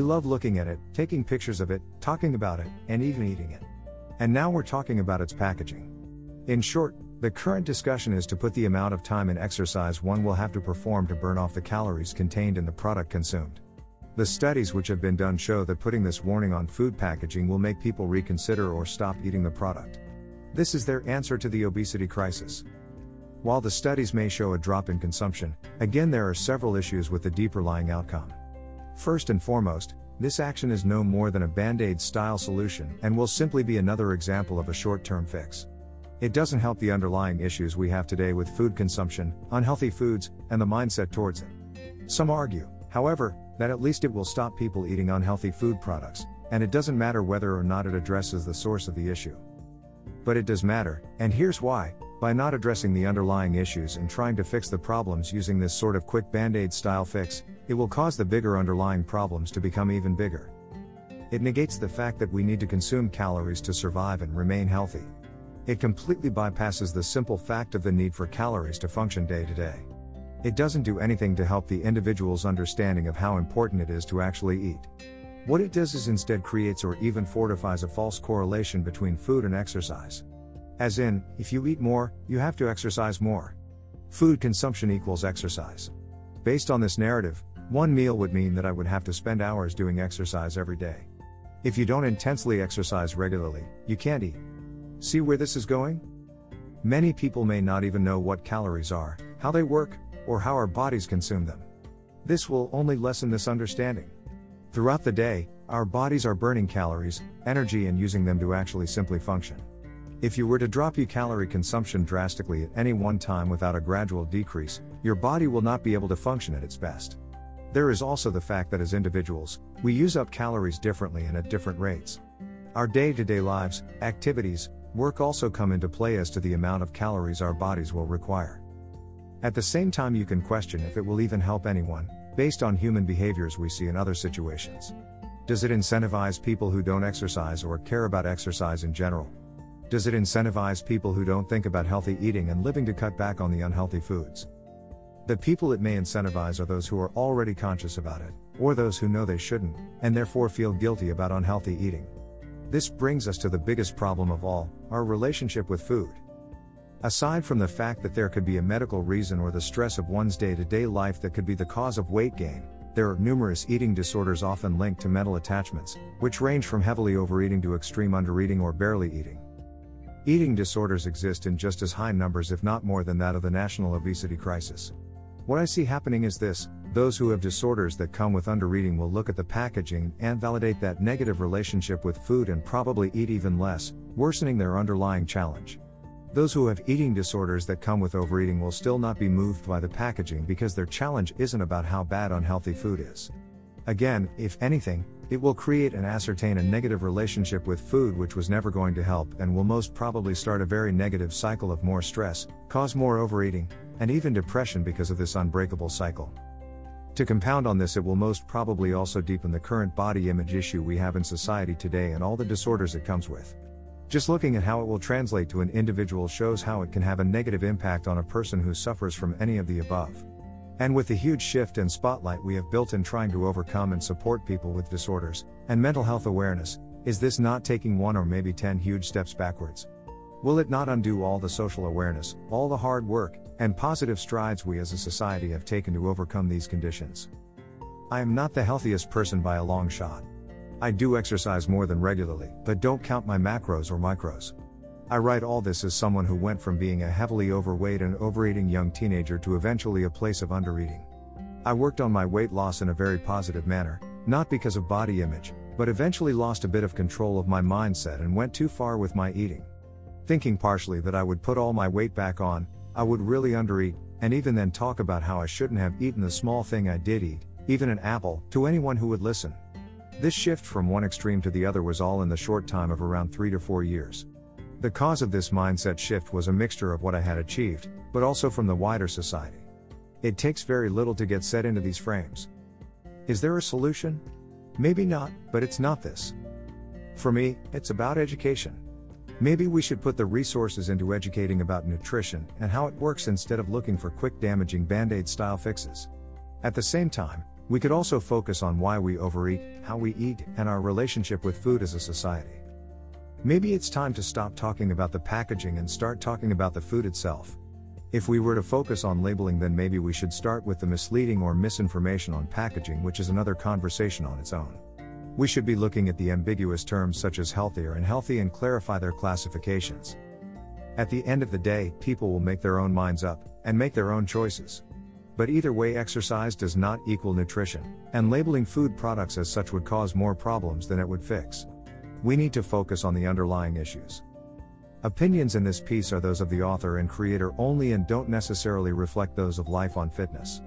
love looking at it, taking pictures of it, talking about it, and even eating it. And now we're talking about its packaging. In short, the current discussion is to put the amount of time and exercise one will have to perform to burn off the calories contained in the product consumed. The studies which have been done show that putting this warning on food packaging will make people reconsider or stop eating the product. This is their answer to the obesity crisis. While the studies may show a drop in consumption, again there are several issues with the deeper lying outcome. First and foremost, this action is no more than a band aid style solution and will simply be another example of a short term fix. It doesn't help the underlying issues we have today with food consumption, unhealthy foods, and the mindset towards it. Some argue, however, that at least it will stop people eating unhealthy food products, and it doesn't matter whether or not it addresses the source of the issue. But it does matter, and here's why by not addressing the underlying issues and trying to fix the problems using this sort of quick band aid style fix, it will cause the bigger underlying problems to become even bigger. It negates the fact that we need to consume calories to survive and remain healthy. It completely bypasses the simple fact of the need for calories to function day to day. It doesn't do anything to help the individual's understanding of how important it is to actually eat. What it does is instead creates or even fortifies a false correlation between food and exercise. As in, if you eat more, you have to exercise more. Food consumption equals exercise. Based on this narrative, one meal would mean that I would have to spend hours doing exercise every day. If you don't intensely exercise regularly, you can't eat. See where this is going? Many people may not even know what calories are, how they work, or how our bodies consume them. This will only lessen this understanding. Throughout the day, our bodies are burning calories, energy, and using them to actually simply function. If you were to drop your calorie consumption drastically at any one time without a gradual decrease, your body will not be able to function at its best. There is also the fact that as individuals, we use up calories differently and at different rates. Our day to day lives, activities, work also come into play as to the amount of calories our bodies will require. At the same time, you can question if it will even help anyone, based on human behaviors we see in other situations. Does it incentivize people who don't exercise or care about exercise in general? Does it incentivize people who don't think about healthy eating and living to cut back on the unhealthy foods? The people it may incentivize are those who are already conscious about it, or those who know they shouldn't, and therefore feel guilty about unhealthy eating. This brings us to the biggest problem of all our relationship with food. Aside from the fact that there could be a medical reason or the stress of one's day to day life that could be the cause of weight gain, there are numerous eating disorders often linked to mental attachments, which range from heavily overeating to extreme undereating or barely eating. Eating disorders exist in just as high numbers, if not more than that of the national obesity crisis. What I see happening is this those who have disorders that come with undereating will look at the packaging and validate that negative relationship with food and probably eat even less, worsening their underlying challenge. Those who have eating disorders that come with overeating will still not be moved by the packaging because their challenge isn't about how bad unhealthy food is. Again, if anything, it will create and ascertain a negative relationship with food which was never going to help and will most probably start a very negative cycle of more stress, cause more overeating, and even depression because of this unbreakable cycle. To compound on this, it will most probably also deepen the current body image issue we have in society today and all the disorders it comes with. Just looking at how it will translate to an individual shows how it can have a negative impact on a person who suffers from any of the above. And with the huge shift and spotlight we have built in trying to overcome and support people with disorders and mental health awareness, is this not taking one or maybe 10 huge steps backwards? Will it not undo all the social awareness, all the hard work, and positive strides we as a society have taken to overcome these conditions? I am not the healthiest person by a long shot. I do exercise more than regularly, but don't count my macros or micros. I write all this as someone who went from being a heavily overweight and overeating young teenager to eventually a place of undereating. I worked on my weight loss in a very positive manner, not because of body image, but eventually lost a bit of control of my mindset and went too far with my eating. Thinking partially that I would put all my weight back on, I would really undereat, and even then talk about how I shouldn't have eaten the small thing I did eat, even an apple, to anyone who would listen. This shift from one extreme to the other was all in the short time of around 3 to 4 years. The cause of this mindset shift was a mixture of what I had achieved, but also from the wider society. It takes very little to get set into these frames. Is there a solution? Maybe not, but it's not this. For me, it's about education. Maybe we should put the resources into educating about nutrition and how it works instead of looking for quick damaging band aid style fixes. At the same time, We could also focus on why we overeat, how we eat, and our relationship with food as a society. Maybe it's time to stop talking about the packaging and start talking about the food itself. If we were to focus on labeling, then maybe we should start with the misleading or misinformation on packaging, which is another conversation on its own. We should be looking at the ambiguous terms such as healthier and healthy and clarify their classifications. At the end of the day, people will make their own minds up and make their own choices. But either way, exercise does not equal nutrition, and labeling food products as such would cause more problems than it would fix. We need to focus on the underlying issues. Opinions in this piece are those of the author and creator only and don't necessarily reflect those of Life on Fitness.